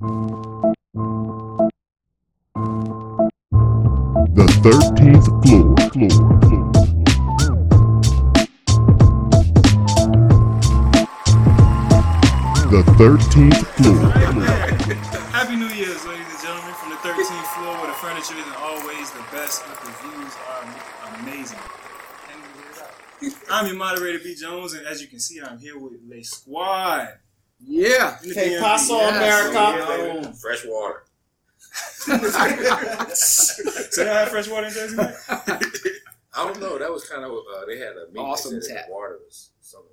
The thirteenth floor. floor. The thirteenth floor. Happy New Year's, ladies and gentlemen, from the 13th floor where the furniture isn't always the best, but the views are amazing. I'm your moderator, B. Jones, and as you can see, I'm here with Le Squad. Yeah. In the Que DMV. paso, Yes, America? yeah. Fresh water. So they have fresh water in Jersey, Mike? I don't know. That was kind of uh, they had a meeting. Awesome tap. The water was something.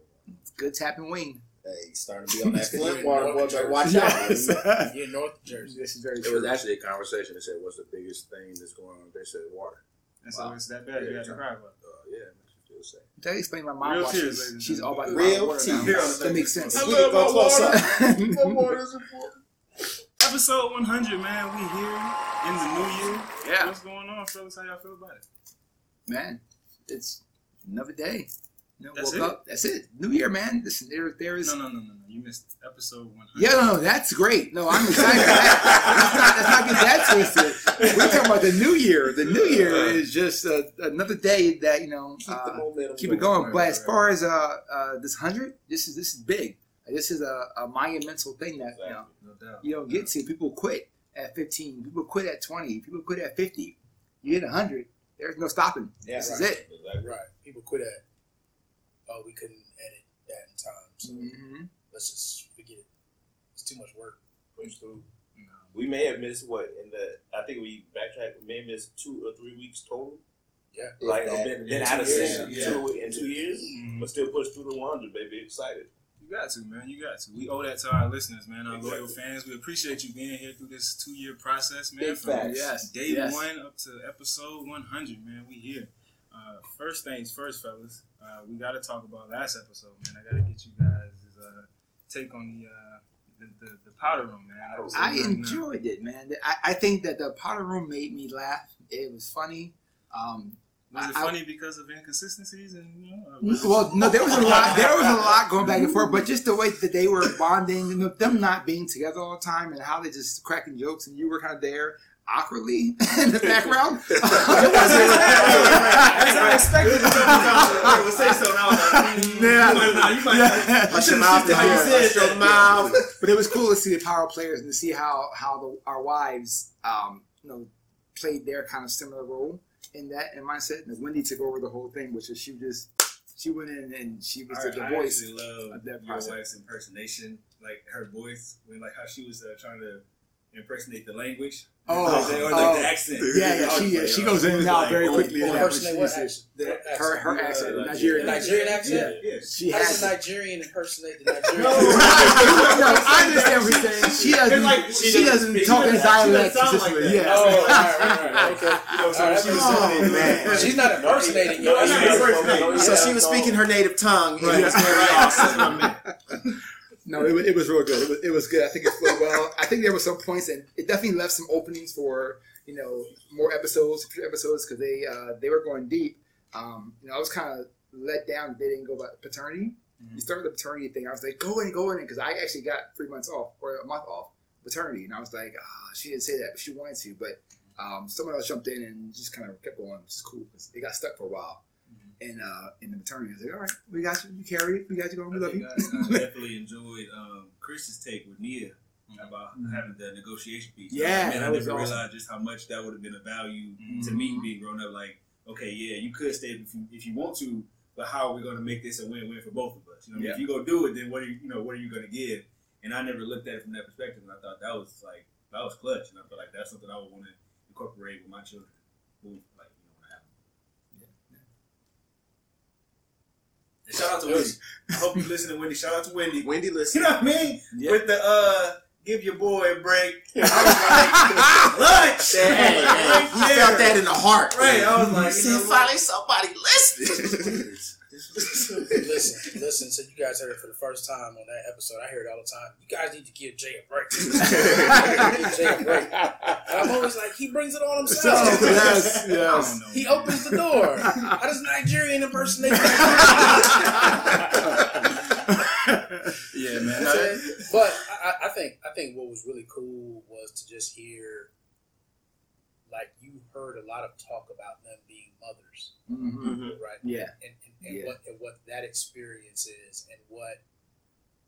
Good tapping wing. Hey, starting to be on that Flint water, boy. Better watch out. You're in North Jersey. This is very It true. was actually a conversation. They said, "What's the biggest thing that's going on?" They said, "Water." And so it's that bad, you got to cry about it. Uh, yeah, it makes you feel safe. Explain my mom Real why tears, she's, ladies and she's all about gentlemen. Real water now. tears. That makes sense. We can go closer. Episode 100, man. We here in the new year. Yeah. What's going on, fellas? How y'all feel about it? Man, it's another day. You That's woke it? up. That's it. New Year, man. Listen, there, there is. No, no, no, no, no. You missed episode 100. Yeah, no, no, that's great. No, I'm excited. That- let's not, let's not get that twisted. We're talking about the new year. The new year is just uh, another day that you know Keep the uh, momentum keep it going. Right, But right, as far as uh, uh, this hundred, this is this is big. This is a, a monumental thing that you know No doubt. you don't get to. People quit at 15. People quit at 20. People quit at 50. You hit 100. There's no stopping. Yeah, this right. is it. Right. People quit at, oh, we couldn't edit that in time. So hmm let's just forget it. It's too much work. Push through. We may have missed what in the. I think we backtracked. We may have missed two or three weeks total. Yeah. Like If that. been, been out of two years, sync yeah. two, in two years, Mhm. but still push through the 100, baby. Excited. You got to, man. You got to. We owe that to our listeners, man. Our loyal Exactly. fans. We appreciate you being here through this two-year process, man. Big From facts. Yes. day yes. one up to episode 100, man. We here. Uh, first things first, fellas. Uh, we got to talk about last episode, man. I got to get you guys' uh, take on the, uh, the, the the powder room, man. I 99. enjoyed it, man. I, I think that the powder Room made me laugh. It was funny. Um, Was it I- funny because of inconsistencies and you know? or was it- well, no, there was a lot. There was a lot going back and forth, but just the way that they were bonding and them not being together all the time, and how they just cracking jokes, and you were kind of there awkwardly in the background. As I expected. I would say so now. Yeah. You might, you might, Yeah. Hush your mouth to How you said your mouth. but it was cool to see the power players and to see how how the, our wives, um, you know, played their kind of similar role in that and mindset. And Wendy took over the whole thing, which is she just she went in and she was I, the I voice. actually love of that your process. wife's impersonation, like her voice, when like how she was uh, trying to impersonate the language. Oh, like, the- or like oh. the accent. Yeah, yeah, she yeah, she goes in and out like, very quickly. in oh, that, Impersonate what accent? the- accent? her her Uh, accent, like, Nigerian. Nigerian accent? Yeah, yeah. She How has. does a Nigerian impersonate the Nigerian? no, I understand what you're saying. She doesn't. like, she, she doesn't doesn't- talk in dialect like yeah. Oh, all right, right, right, okay. You know, so All right, she was that saying, Oh, man. She's not impersonating you. No, I'm not She's- impersonating. So she was speaking her native tongue. and Right. He was very awesome. No, it, it was real good. It was, it was good. I think it flowed well. I think there were some points, and it definitely left some openings for you know more episodes, future episodes, because they uh, they were going deep. Um, you know, I was kind of let down that they didn't go about paternity. You started the paternity thing. I was like, go in, go in, because I actually got three months off or a month off paternity, and I was like, ah, she didn't say that, but she wanted to. But um, someone else jumped in and just kind of kept going, which is cool it got stuck for a while. And uh, in the maternity, I was like, all right, we got you. You carry it. We got you going. We love you. I, I definitely enjoyed um, Chris's take with Nia about Mhm. having the negotiation piece. Yeah, man, that I never awesome. realized just how much that would have been a value to Mhm. me being grown up. Like, okay, yeah, you could stay if you, if you want to, but how are we going to make this a win-win for both of us? You know, what I mean? If you go do it, then what are you, you know, what are you going to give? And I never looked at it from that perspective, and I thought that was like that was clutch, and I feel like that's something I would want to incorporate with my children. Who, like, you know, when I have them. And shout out to Wendy. I hope you listen to Wendy. Shout out to Wendy. Wendy, listen. You know what I mean? Yeah. With the uh, give your boy a break. I was like, lunch. Hey, Right he felt that in the heart. Right. I was like, See, you know, finally somebody listening. listen, listen. So you guys heard it for the first time on that episode. I hear it all the time. You guys need to give Jay a break. Jay a break. And I'm always like, he brings it on himself. yes, I yes. don't. He opens the door. How does Nigerian impersonate? yeah, man. but I, I, I think I think what was really cool was to just hear, like you heard a lot of talk about them being mothers, Mm-hmm. Mhm. right? Yeah. and, and, Yeah. what and what that experience is and what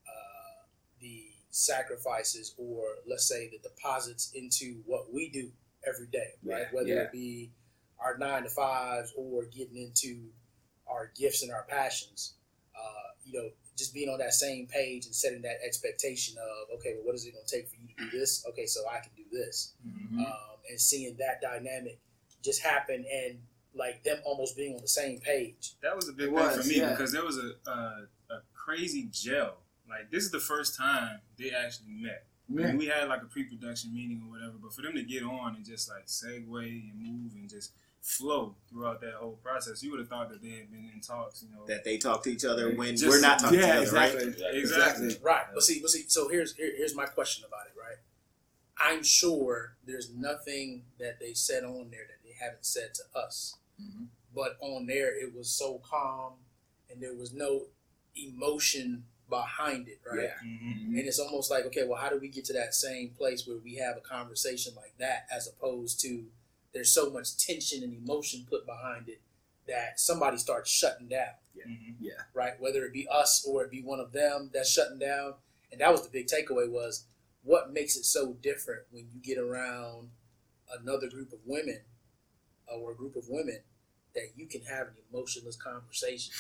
uh, the sacrifices or let's say the deposits into what we do every day right Yeah, whether it be our nine to fives or getting into our gifts and our passions uh, you know just being on that same page and setting that expectation of okay well what is it going to take for you to do this okay so i can do this Mm-hmm. um, and seeing that dynamic just happen and like them almost being on the same page That was a big It thing was, for me yeah. because there was a, a a crazy gel. Like this is the first time they actually met. Yeah. And we had like a pre-production meeting or whatever, but for them to get on and just like segue and move and just flow throughout that whole process, you would have thought that they had been in talks, you know. That they talk to each other when Just- we're not talking yeah, to each other, exactly. right? exactly. Right. But see, but see, so here's here, here's my question about it, right? I'm sure there's nothing that they said on there that they haven't said to us. Mhm. But on there it was so calm and there was no emotion behind it, right? Yeah. Mhm. And it's almost like, okay, well, how do we get to that same place where we have a conversation like that as opposed to there's so much tension and emotion put behind it that somebody starts shutting down Mhm. Yeah. Right? Whether it be us or it be one of them that's shutting down. And that was the big takeaway was what makes it so different when you get around another group of women or a group of women that you can have an emotionless conversation,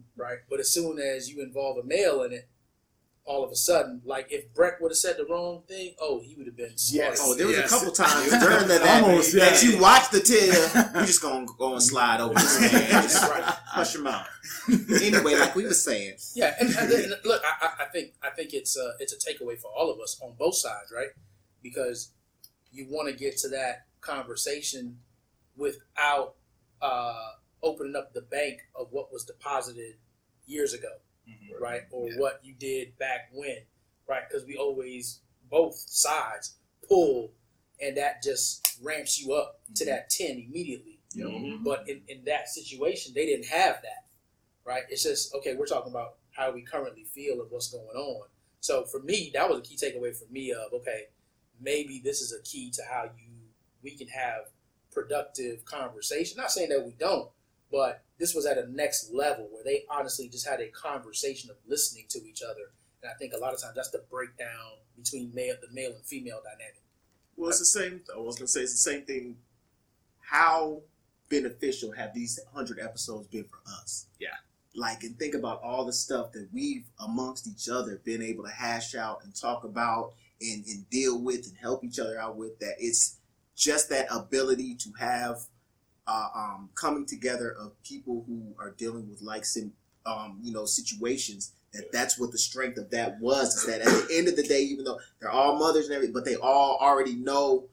right? But as soon as you involve a male in it, all of a sudden, like if Brett would have said the wrong thing, oh, he would have been Yes. Oh, there was Yes. a couple times during the, that, Almost, that yeah. you watch the tail, you just gonna go and slide over this man. Just Right. hush your mouth. Anyway, like we were saying, Yeah, and, and then, look, I, I- I think I think it's a it's a takeaway for all of us on both sides, right? Because you want to get to that conversation without uh, opening up the bank of what was deposited years ago, Mhm. right? Or Yeah. what you did back when, right? Because we always both sides pull, and that just ramps you up to that ten immediately. Mhm. But in, in that situation, they didn't have that, right? It's just, okay, we're talking about how we currently feel and what's going on. So for me, that was a key takeaway for me of, okay, maybe this is a key to how you we can have productive conversation. Not saying that we don't, but this was at a next level where they honestly just had a conversation of listening to each other. And I think a lot of times that's the breakdown between male the male and female dynamic. well, it's the same. I was gonna say it's the same thing. How beneficial have these hundred episodes been for us? Yeah. Like, and think about all the stuff that we've amongst each other been able to hash out and talk about and, and deal with and help each other out with. That it's just that ability to have uh, um, coming together of people who are dealing with like sim, um, you know situations. That that's what the strength of that was. Is that at the end of the day, even though they're all mothers and everything, but they all already know.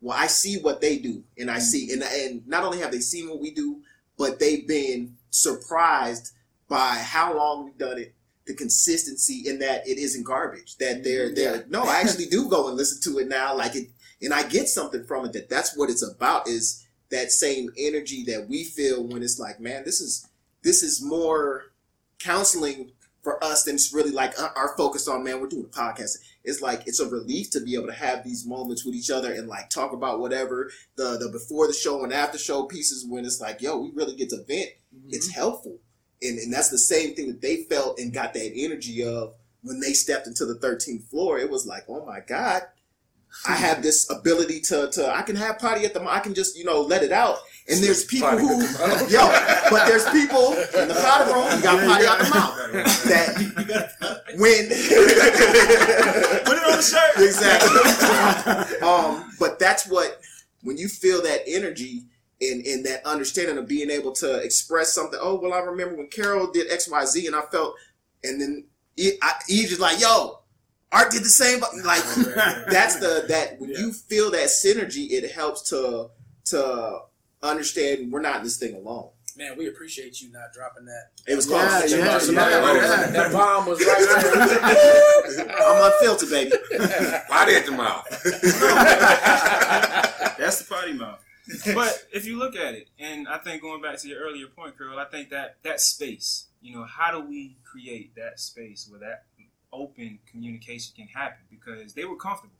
Well, I see what they do, and I see, and and not only have they seen what we do, but they've been surprised by how long we've done it, the consistency in that it isn't garbage. That they're they're no, I actually do go and listen to it now, like it, and I get something from it. That that's what it's about is that same energy that we feel when it's like, man, this is this is more counseling for us than it's really like our, our focus on man we're doing a podcast. It's like it's a relief to be able to have these moments with each other and like talk about whatever the the before the show and after show pieces when it's like yo we really get to vent. Mm-hmm. It's helpful. And and that's the same thing that they felt and got that energy of when they stepped into the 13th floor. It was like oh my god I have this ability to, to I can have party at the I can just you know let it out. And there's people Potty who the yo but there's people in the powder room you got potty out the mouth that when Put it on the shirt. exactly. Um but that's what when you feel that energy and, and that understanding of being able to express something oh well I remember when Carol did XYZ and I felt and then he, I, he's just like yo Art did the same but like that's the that when you feel that synergy it helps to to understand we're not in this thing alone Man, we appreciate you not dropping that. it was close Yeah, yeah, That- yeah, that, bomb was right there. I'm unfiltered baby Potty at the mouth. That's the potty mouth. But if you look at it, and I think going back to your earlier point, Carol, I think that that space, you know, how do we create that space where that open communication can happen because they were comfortable.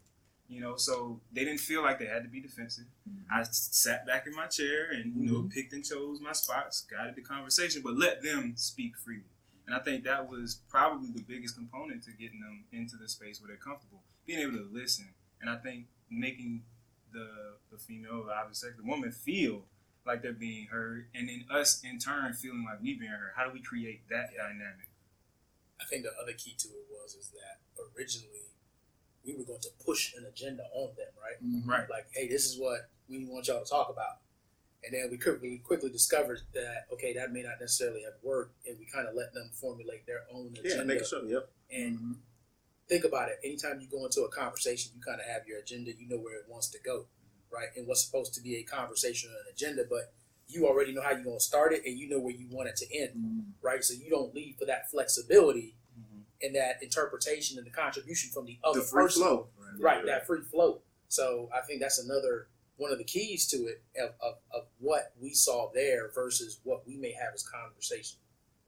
You know, so they didn't feel like they had to be defensive. Mm-hmm. I sat back in my chair and you know mm-hmm. picked and chose my spots, guided the conversation, but let them speak freely. And I think that was probably the biggest component to getting them into the space where they're comfortable, being able to listen. And I think making the the female, the opposite sex, the woman feel like they're being heard, and then us in turn feeling like we being heard. How do we create that dynamic? I think the other key to it was is that originally we were going to push an agenda on them, right? Mhm. Right. Like, hey, this is what we want y'all to talk about. And then we quickly quickly discovered that okay, that may not necessarily have worked, and we kind of let them formulate their own agenda. Yeah, agenda. make sure. Yep. And think about it. Anytime you go into a conversation, you kind of have your agenda. You know where it wants to go, right? And what's supposed to be a conversation or an agenda, but you already know how you're going to start it, and you know where you want it to end, Mhm. right? So you don't leave for that flexibility and that interpretation and the contribution from the other The free person, flow. right? That free flow. So I think that's another one of the keys to it of, of, of what we saw there versus what we may have as conversation.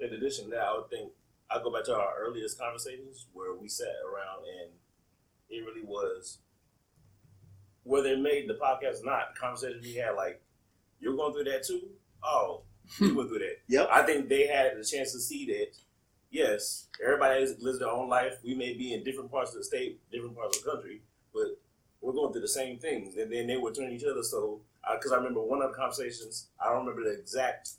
In addition to that, I would think I go back to our earliest conversations where we sat around and it really was whether it made the podcast or not, the conversation we had like, You're going through that too? Oh, we went through that. Yep. I think they had the chance to see that yes, everybody has- lives their own life. We may be in different parts of the state, different parts of the country, but we're going through the same things. And then they would turn each other. So, because I remember one of the conversations, I don't remember the exact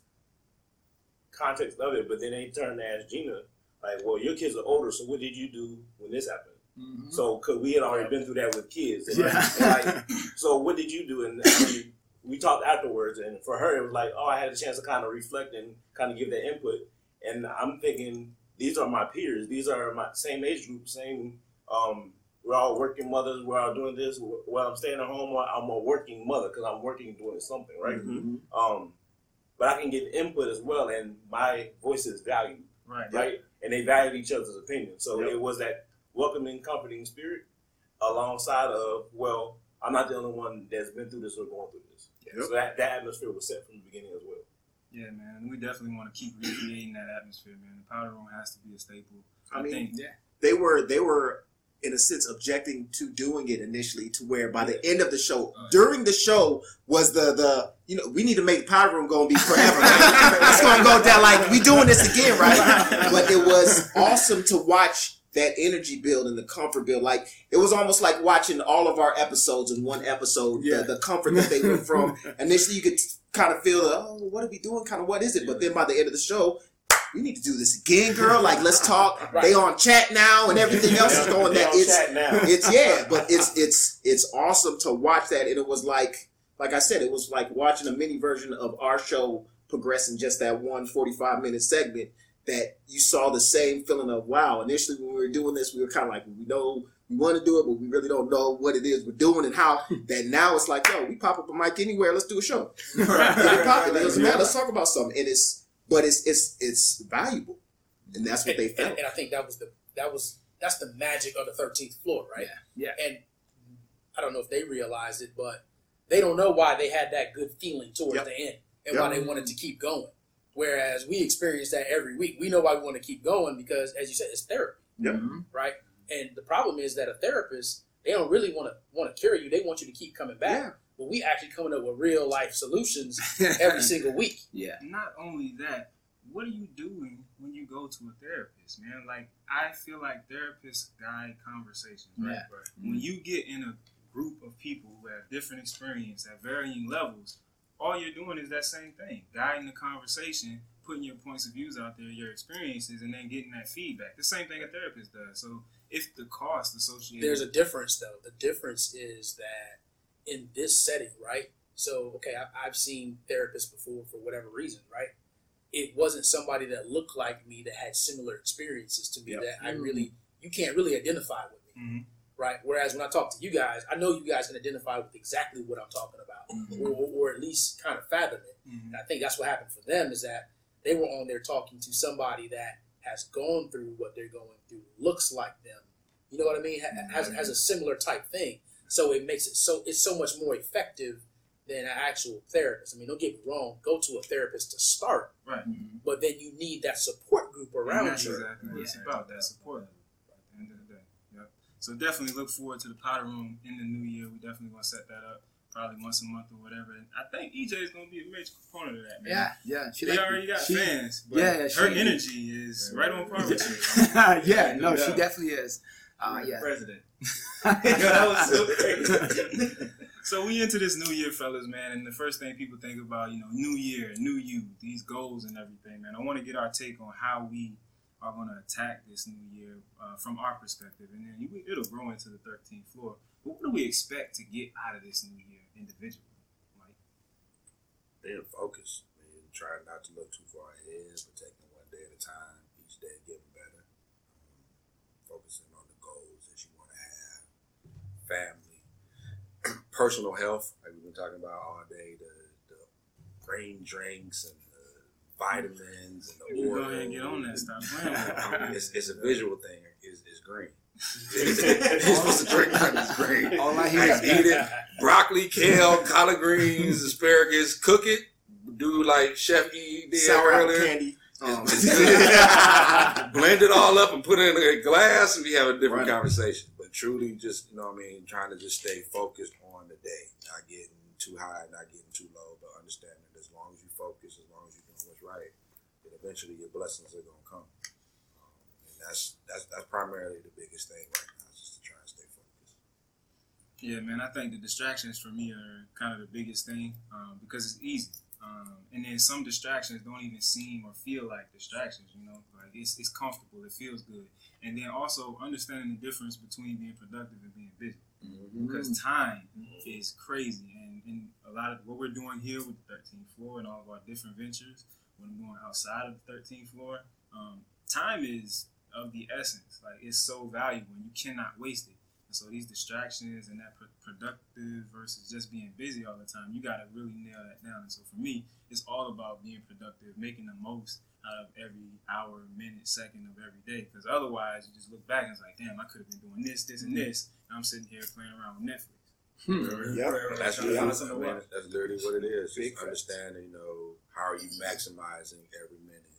context of it, but then they turned to ask Gina, like, well, your kids are older, so what did you do when this happened? Mhm. So, because we had already been through that with kids. And, Yeah. and like, so what did you do? And I mean, we talked afterwards, and for her, it was like, oh, I had a chance to kind of reflect and kind of give that input. And I'm thinking, these are my peers. These are my same age group, same. Um, we're all working mothers. We're all doing this. While I'm staying at home, I'm a working mother because I'm working doing something, right? Mhm. Um, but I can give input as well, and my voice is valued, Right. right? And they valued each other's opinion. So Yep. it was that welcoming, comforting spirit alongside of, well, I'm not the only one that's been through this or going through this. Yep. So that, that atmosphere was set from the beginning as well. Yeah, man. We definitely want to keep recreating that atmosphere, man. The powder room has to be a staple. I I, mean, think they were they were in a sense objecting to doing it initially to where by the end of the show Uh, during the show was the the you know we need to make the powder room gonna be forever it's gonna go down like we doing this again right but it was awesome to watch that energy build and the comfort build. Like it was almost like watching all of our episodes in one episode Yeah. the, the comfort that they went from. Initially you could kind of feel oh what are we doing? Kind of what is it? But then by the end of the show we need to do this again girl. Like let's talk. They on chat now and everything else is going that on it's chat now. it's yeah, but it's it's it's awesome to watch that, and it was like like I said, it was like watching a mini version of our show progress in just that one 45 minute segment. That you saw the same feeling of wow. Initially, when we were doing this, we were kind of like we know we want to do it, but we really don't know what it is we're doing and how. Hmm. that now it's like yo, we pop up a mic anywhere, let's do a show. Get it popping. It doesn't matter. Let's talk about something, and it's but it's it's it's valuable, and that's what and, they and, felt. and I think that was the that was that's the magic of the thirteenth floor, right? Yeah, And I don't know if they realized it, but they don't know why they had that good feeling towards Yep. the end and Yep. why they wanted to keep going. Whereas we experience that every week. We know why we want to keep going because, as you said, it's therapy, Yep. Mhm. right? And the problem is that a therapist they don't really want to want to cure you. They want you to keep coming back. Yeah. But we actually coming up with real life solutions every single week. yeah. not only that, what are you doing when you go to a therapist, man? Like I feel like therapists guide conversations, right? Yeah. When you get in a group of people who have different experience at varying levels, all you're doing is that same thing, guiding the conversation, putting your points of views out there, your experiences, and then getting that feedback. The same thing a therapist does. So if the cost associated There's a difference, though. The difference is that in this setting, right? So, okay, I, I've seen therapists before for whatever reason, right? It wasn't somebody that looked like me that had similar experiences to me Yep. that I really, you can't really identify with me, Mhm. Right? Whereas when I talk to you guys, I know you guys can identify with exactly what I'm talking about, or, or, or at least kind of fathom it. Mhm. And I think that's what happened for them is that they were on there talking to somebody that has gone through what they're going through, looks like them. You know what I mean? Ha- Has, has a similar type thing. So it makes it so it's so much more effective than an actual therapist. I mean, don't get me wrong, go to a therapist to start, right. but then you need that support group And around that's you. exactly what it's about, that support. And So definitely look forward to the powder room in the new year. We definitely gonna set that up probably once a month or whatever. And I think EJ is gonna be a major component of that, man. Yeah, yeah. She They like- already got she- fans, but yeah, her she- energy is right on par with you. yeah, no, No she doubt. definitely is. Uh, yeah. president. that was so so we into this new year, fellas, man, and the first thing people think about, you know, new year, new you, these goals and everything, man. I want to get our take on how we are going to attack this new year uh, from our perspective, and then you- it'll grow into the 13th floor. But what do we expect to get out of this new year individually? Like, Being focused. I mean, trying not to look too far ahead, but taking one day at a time, each day getting better. Um, focusing on the goals that you want to have, family, personal health, like we've been talking about all day, the, the green drinks and vitamins and the oil. go ahead and get on that. Stop playing with I mean, it. it's, it's a visual thing. It's, it's green. You're supposed to drink that. It's green. All I hear is eat it. Broccoli, kale, collard greens, asparagus. Cook it. Do like Chef E did Sour apple earlier. candy. Um, It's. Blend it all up and put it in a glass. And we have a different Right. conversation. But truly, just you know, what I mean, trying to just stay focused on the day, not getting too high, not getting too low, but understanding that as long as you focus, as long as you're doing what's right, then eventually your blessings are gonna come. Um, and that's that's that's primarily the biggest thing right now, is just to try and stay focused. Yeah, man, I think the distractions for me are kind of the biggest thing um, because it's easy. Um, and then some distractions don't even seem or feel like distractions, you know? Like it's, it's comfortable, it feels good. And then also understanding the difference between being productive and being busy because time is crazy. And, and a lot of what we're doing here with the 13th floor and all of our different ventures, when I'm going outside of the 13th floor, um, time is of the essence. Like it's so valuable and you cannot waste it. And so these distractions and that pro- productive versus just being busy all the time, you got to really nail that down. And so for me, it's all about being productive, making the most out of every hour, minute, second of every day. Because otherwise, you just look back and it's like, damn, I could have been doing this, this, and this. And I'm sitting here playing around with Netflix. Hmm. Yep. That's, Trying to find literally, something I to mean, watch. that's literally what it is. Big Just understanding, you know, how are you maximizing every minute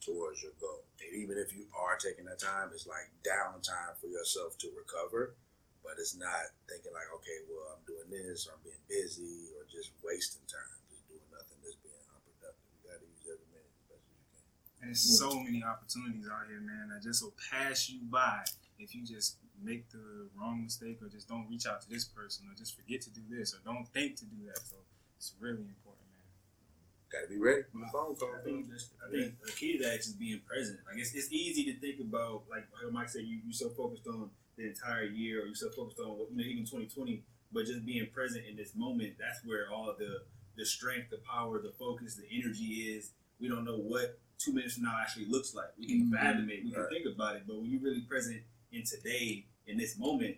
towards your goal. And even if you are taking that time, it's like downtime for yourself to recover. But it's not thinking like, okay, well, I'm doing this, or I'm being busy, or just wasting time, just doing nothing, just being unproductive. You got to use every minute as best as you can. And there's so many opportunities out here, man, that just will pass you by if you just make the wrong mistake or just don't reach out to this person or just forget to do this or don't think to do that. So it's really important, man. Got to be ready for the phone call. I think, I think the key to that is just being present. Like it's, it's easy to think about, like Mike said, you you're so focused on the entire year, or you're so focused on you know even 2020, but just being present in this moment. That's where all the the strength, the power, the focus, the energy is. We don't know what two minutes from now actually looks like. We can Mhm. fathom it, we can Right. think about it, but when you're really present in today, in this moment,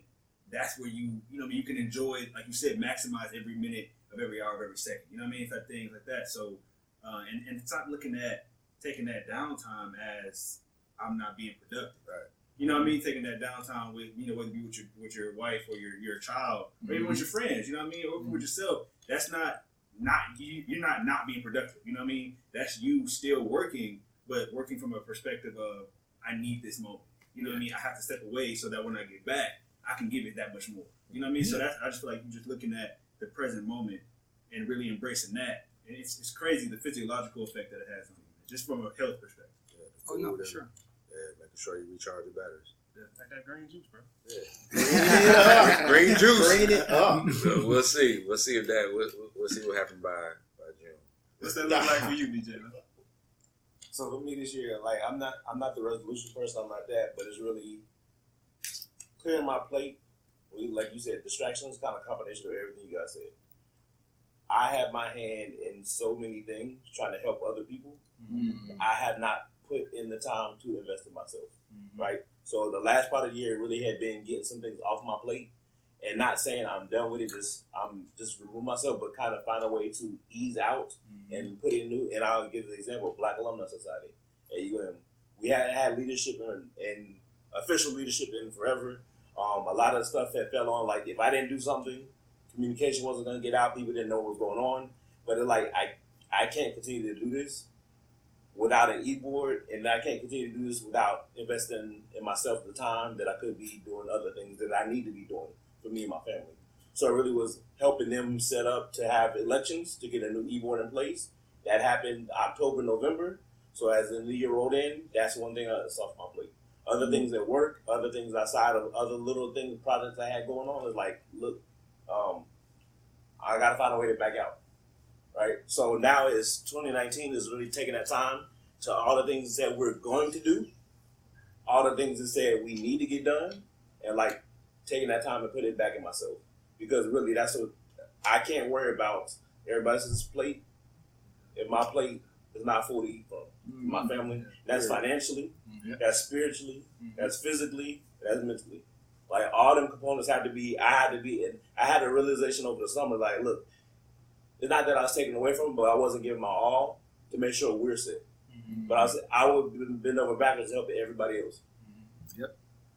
that's where you you know you can enjoy, like you said, maximize every minute of every hour of every second. You know what I mean? Type things like that. So uh, and and stop looking at taking that downtime as I'm not being productive. Right. You know what I mean? Taking that downtime with you know whether it be with your with your wife or your your child or even with your friends. You know what I mean? Or with yourself. That's not not you. You're not not being productive. You know what I mean? That's you still working, but working from a perspective of I need this moment. You know what I mean? I have to step away so that when I get back, I can give it that much more. You know what I mean? So that's I just feel like you're just looking at the present moment and really embracing that. And it's, it's crazy the physiological effect that it has on you, just from a health perspective. Yeah, Oh no, for sure. Yeah, making sure you recharge your batteries. Like that green juice, bro. Green juice. Green it up. So we'll see. We'll see if that. We'll, we'll see what happens by by June. What's that look like for you, BJ? So for me this year, like I'm not I'm not the resolution person, I'm not that, but it's really clearing my plate. We, like you said, distractions kind of combination of everything you guys said. I have my hand in so many things trying to help other people. Mm-hmm. I have not put in the time to invest in myself. Mm-hmm. Right? So the last part of the year really had been getting some things off my plate and not saying I'm done with it, just I'm just remove myself, but kind of find a way to ease out and put in new. And I'll give the example Black Alumni Society. And you and we hadn't had leadership and, and official leadership in forever. Um, a lot of stuff that fell on. Like if I didn't do something, communication wasn't going to get out. People didn't know what was going on. But it, like I, I can't continue to do this without an e-board, and I can't continue to do this without investing in myself the time that I could be doing other things that I need to be doing for me and my family. So I really was helping them set up to have elections to get a new e-board in place. That happened October, November. So as the new year rolled in, that's one thing that's off my plate. Other things at work, other things outside of other little things, projects I had going on is like, look, um, I gotta find a way to back out. Right? So now it's 2019 is really taking that time to all the things that we're going to do, all the things that said we need to get done, and like taking that time and put it back in myself. Because really that's what I can't worry about everybody else's plate if my plate is not full to uh, eat from. My mm-hmm. family, that's financially, mm-hmm. Yeah. that's spiritually, mm-hmm. that's physically, that's mentally. Like all them components had to be, I had to be, and I had a realization over the summer. Like, look, it's not that I was taken away from, but I wasn't giving my all to make sure we're set. But I was, I would been over backwards to help everybody else.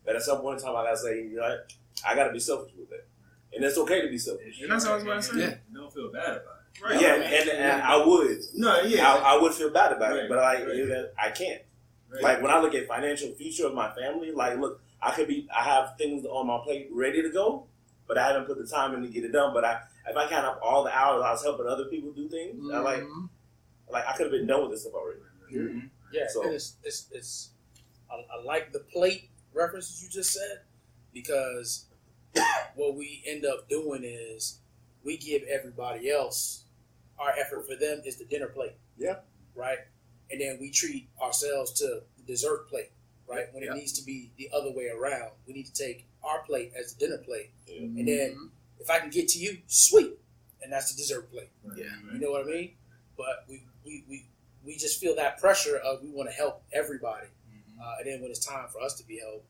Yep. But at some point in time, I gotta say, you know, what? I gotta be selfish with that, and it's okay to be selfish. And that's what I was about to say. Yeah. Don't feel bad about it. Right. Yeah, and, and I would. No, yeah. I, I would feel bad about it, but I, right. I can't. Right. Like when I look at financial future of my family, like look, I could be, I have things on my plate ready to go, but I haven't put the time in to get it done. But I, if I count up all the hours I was helping other people do things, I like, Mhm. like I could have been done with this stuff already. Mhm. Yeah, So- and it's it's, it's I, I like the plate references you just said because what we end up doing is we give everybody else our effort for them is the dinner plate. Yeah. Right, and then we treat ourselves to the dessert plate. Right, when it needs to be the other way around, we need to take our plate as the dinner plate, Yeah. and then mm-hmm. if I can get to you, sweet, and that's the dessert plate. Right, Yeah. You know what I mean? But we we, we, we just feel that pressure of we want to help everybody. Uh, and then when it's time for us to be helped,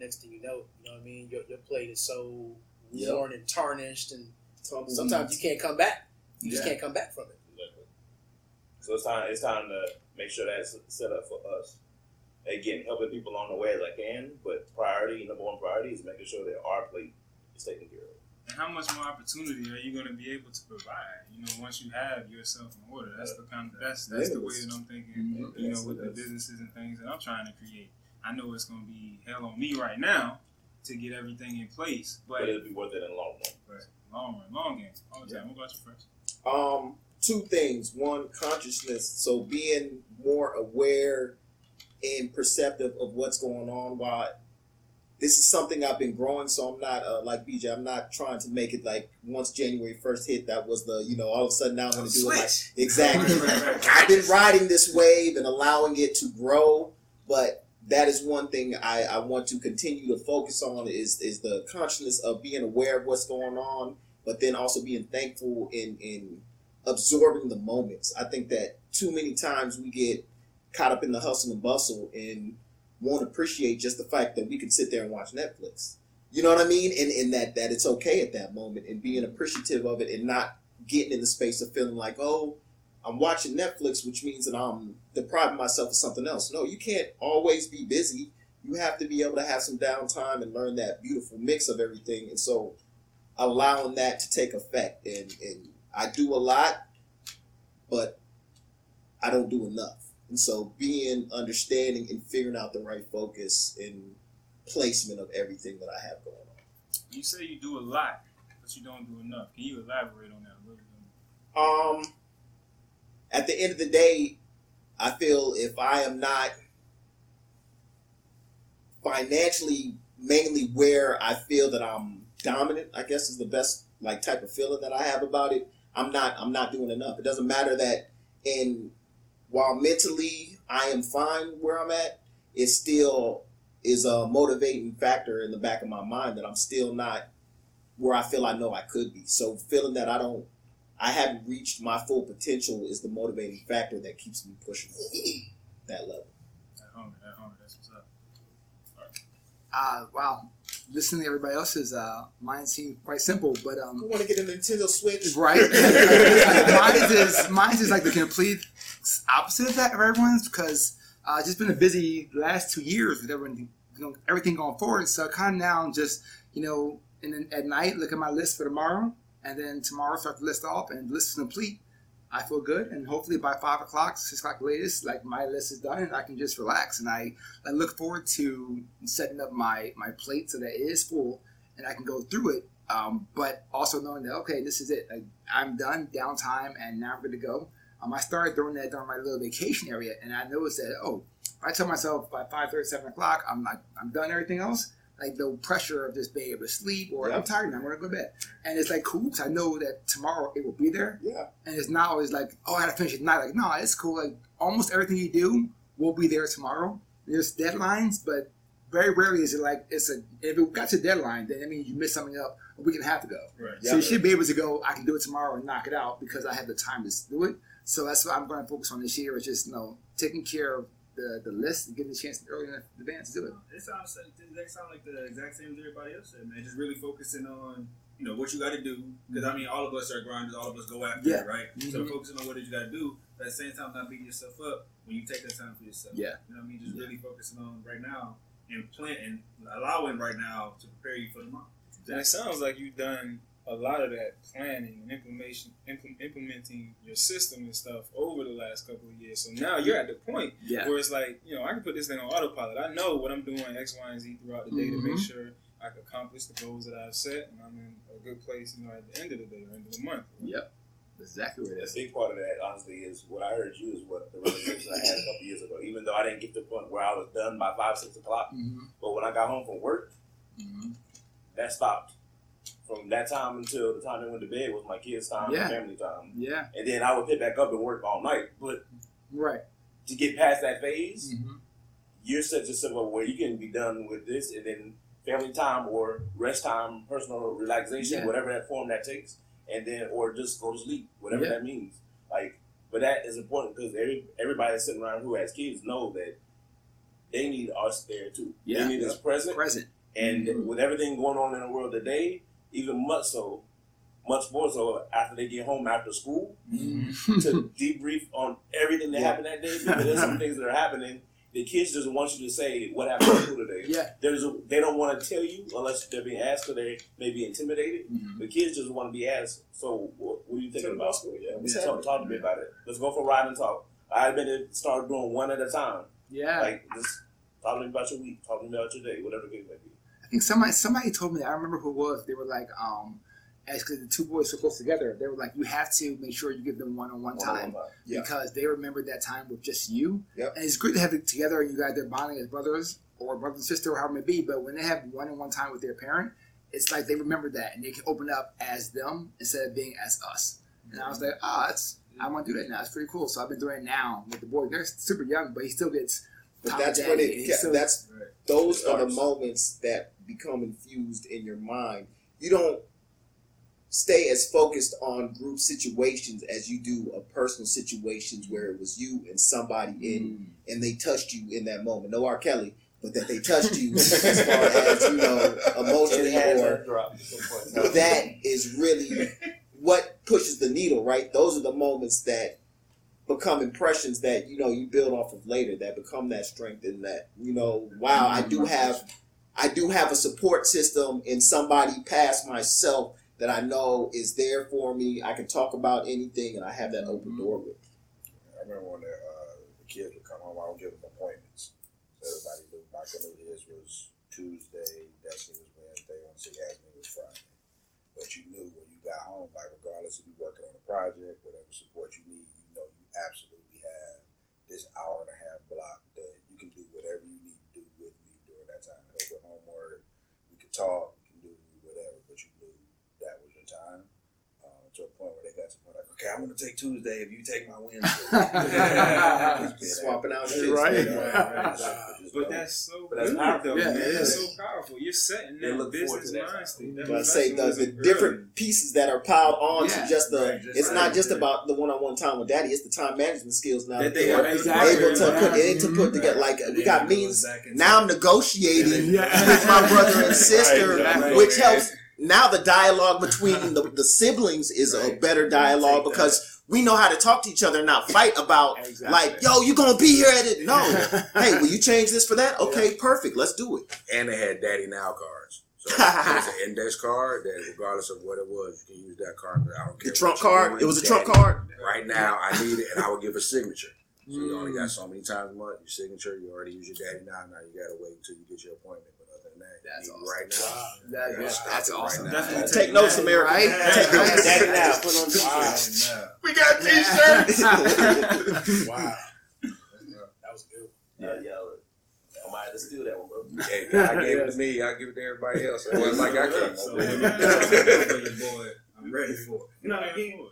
next thing you know, you know what I mean? Your, your plate is so Yep. worn and tarnished, and Tumbleweeds. sometimes you can't come back. You just can't come back from it. Exactly. So it's time. It's time to make sure that's set up for us. Again, helping people along the way as I can, but priority, number one priority, is making sure that our plate is taken care of. And how much more opportunity are you going to be able to provide? You know, once you have yourself in order, that's the kind of that's that's the way that I'm thinking. Mhm. You know, with the businesses and things that I'm trying to create, I know it's going to be hell on me right now to get everything in place, But but it'll be worth it in the long run. long run, long game, all the time. What about you first? Um, two things. One, consciousness. So being more aware and perceptive of what's going on. While this is something I've been growing, so I'm not uh, like BJ. I'm not trying to make it like once January first hit. That was the you know all of a sudden now I'm going to do it. Like, exactly. I've been riding this wave and allowing it to grow, but that is one thing I, I want to continue to focus on is is the consciousness of being aware of what's going on, but then also being thankful in in absorbing the moments. I think that too many times we get caught up in the hustle and bustle and won't appreciate just the fact that we can sit there and watch Netflix. You know what I mean? And and that that it's okay at that moment and being appreciative of it and not getting in the space of feeling like, oh, I'm watching Netflix, which means that I'm depriving myself of something else. No, you can't always be busy. You have to be able to have some downtime and learn that beautiful mix of everything. And so allowing that to take effect. And, and I do a lot, but I don't do enough. And so being understanding and figuring out the right focus and placement of everything that I have going on. You say you do a lot, but you don't do enough. Can you elaborate on that a little bit? Um, at the end of the day, I feel if I am not financially mainly where I feel that I'm dominant, I guess is the best like type of feeling that I have about it. I'm not I'm not doing enough. It doesn't matter that in while mentally I am fine where I'm at, it still is a motivating factor in the back of my mind that I'm still not where I feel I know I could be. So feeling that I don't I haven't reached my full potential is the motivating factor that keeps me pushing that level. That hunger, that hunger, that's what's up. Uh, wow. Listening to everybody else's, uh, mine seemed quite simple, but um, I want to get a Nintendo Switch. right? mine is mine is like the complete opposite of that of everyone's because uh, just been a busy last two years with everything, you know, everything going forward. So kind of now I'm just you know, and then at night look at my list for tomorrow, and then tomorrow start the list off, and the list is complete. I feel good, and hopefully by five o'clock, six o'clock latest, like my list is done, and I can just relax. And I, I look forward to setting up my my plate so that it is full, and I can go through it. Um, but also knowing that okay, this is it. Like, I'm done, downtime, and now I'm good to go. Um, I started doing that during my little vacation area, and I noticed that oh, I tell myself by five thirty, seven o'clock, I'm like I'm done everything else. Like the pressure of just being able to sleep, or I'm tired now, I'm gonna go to bed, and it's like cool because I know that tomorrow it will be there Yeah. and it's not always like, oh, I gotta finish it tonight. Like, no, it's cool. Like, almost everything you do will be there tomorrow. There's deadlines, but very rarely is it like it's a. If it got to deadline, then that means you missed something up a week and a half ago. Right. So you should be able to go. I can do it tomorrow and knock it out because I have the time to do it. So that's what I'm going to focus on this year. Is just you know taking care of the the list and getting a chance early in advance to do it. It sounds they sound like the exact same as everybody else said, man. Just really focusing on you know what you got to do because I mean all of us are grinders, all of us go after Yeah. it, right? So Mhm. focusing on what it is you got to do, but at the same time not beating yourself up when you take that time for yourself. Yeah. you know what I mean. Just Yeah. really focusing on right now and planting, allowing right now to prepare you for tomorrow. And it sounds like you've done a lot of that planning and implementation, impl- implementing your system and stuff over the last couple of years. So now you're at the point Yeah. where it's like, you know, I can put this thing on autopilot. I know what I'm doing X, Y, and Z throughout the day to make Mhm. sure I can accomplish the goals that I've set, and I'm in a good place, you know, at the end of the day or end of the month. Yep. Exactly what it A big part of that, honestly, is what I heard you is what the realization I had a couple years ago. Even though I didn't get to the point where I was done by five, six o'clock, Mm-hmm. but when I got home from work, Mm-hmm. that stopped. From that time until the time they went to bed was my kids' time, Yeah. and family time, Yeah. and then I would pick back up and work all night. But Right. to get past that phase, Mm-hmm. you're such a simple where you can be done with this and then family time or rest time, personal relaxation, Yeah. whatever that form that takes, and then or just go to sleep, whatever Yeah. that means. Like, but that is important because every everybody that's sitting around who has kids know that they need us there too. Yeah. They need us present, Present. and Mhm. with everything going on in the world today, even much so, much more so after they get home after school Mm-hmm. to debrief on everything that Yeah. happened that day because there's some things that are happening. The kids just want you to say what happened at school today. Yeah. There's a, they don't want to tell you unless they're being asked or they may be intimidated. Mhm. The kids just want to be asked. So what, what are you thinking about? about school, yeah. What's talk, happening? talk to me about it. Let's go for a ride and talk. I've been to start doing one at a time. Yeah. Like just talk to me about your week, talk to me about your day, whatever the case may be. Think somebody somebody told me that. I remember who it was. They were like, um, actually the two boys were close together. They were like, you have to make sure you give them one on one time Yeah. because they remember that time with just you. Yep. And it's great to have it together. You guys they're bonding as brothers or brother and sister or however it may be. But when they have one on one time with their parent, it's like they remember that and they can open up as them instead of being as us. And I was like, ah, that's I want to do that now. It's pretty cool. So I've been doing it now with the boy. They're super young, but he still gets. But that's with when it. Yeah, still- that's Right. those It are the moments that become infused in your mind. You don't stay as focused on group situations as you do of personal situations where it was you and somebody in and they touched you in that moment. No R. Kelly, but that they touched you as far as you know emotionally or that is really what pushes the needle, right? Those are the moments that become impressions that you know you build off of later that become that strength and that you know wow I do have I do have a support system in somebody past myself that I know is there for me. I can talk about anything and I have that open door with. I remember when the, uh, the kids would come home, I would give them appointments. So everybody knew Michael knew his was Tuesday, Destiny was Wednesday, and see Yasmin was Friday. But you knew when you got home, like regardless if you're working on a project, whatever support you need, you know you absolutely have this hour and a half block that you can do whatever you need to do with me during that time. Homework, we could talk, we can do whatever, but you knew that was your time. Um, to a point where they got to the point like, okay, I'm gonna take Tuesday if you take my Wednesday. Swapping out shit. Right. But that's so But that's good, powerful. though. Yeah, man. That's is. so powerful. You're setting They that look forward business to that. mind state. that But I say the, the professionalism different pieces that are piled on Yeah. to just the Right, just it's right. not just about the one on one time with daddy, it's the time management skills now. That they they're Exactly. able to put it to put together mm-hmm. like we got means now I'm negotiating with my brother and sister, Right, right. which helps now the dialogue between the, the siblings is a better dialogue Take because we know how to talk to each other and not fight about Exactly. like, yo, you gonna be here at it. No. hey, will you change this for that? Okay, perfect. Let's do it. and they had Daddy Now cards. So it's an index card that, regardless of what it was, you can use that card. I don't care. The trump card. It was a daddy. trump card. Right now, I need it, and I will give a signature. So you only Mm. got so many times a month. Your signature, you already use your daddy now. Now you gotta wait until you get your appointment. But other than that, That's you need it awesome. right now. That- Yeah, that's- stop that's it right awesome. now. Definitely Take notes, America. Right? Take notes. Daddy now, put on Wow. We got t-shirts. Wow. That was good. Yeah, yeah. I might have to steal that one, bro. Hey, God gave it to me. I give it to everybody else. It wasn't like I came So, up with man, it. boy, I'm ready for it. You know what I mean? Wow.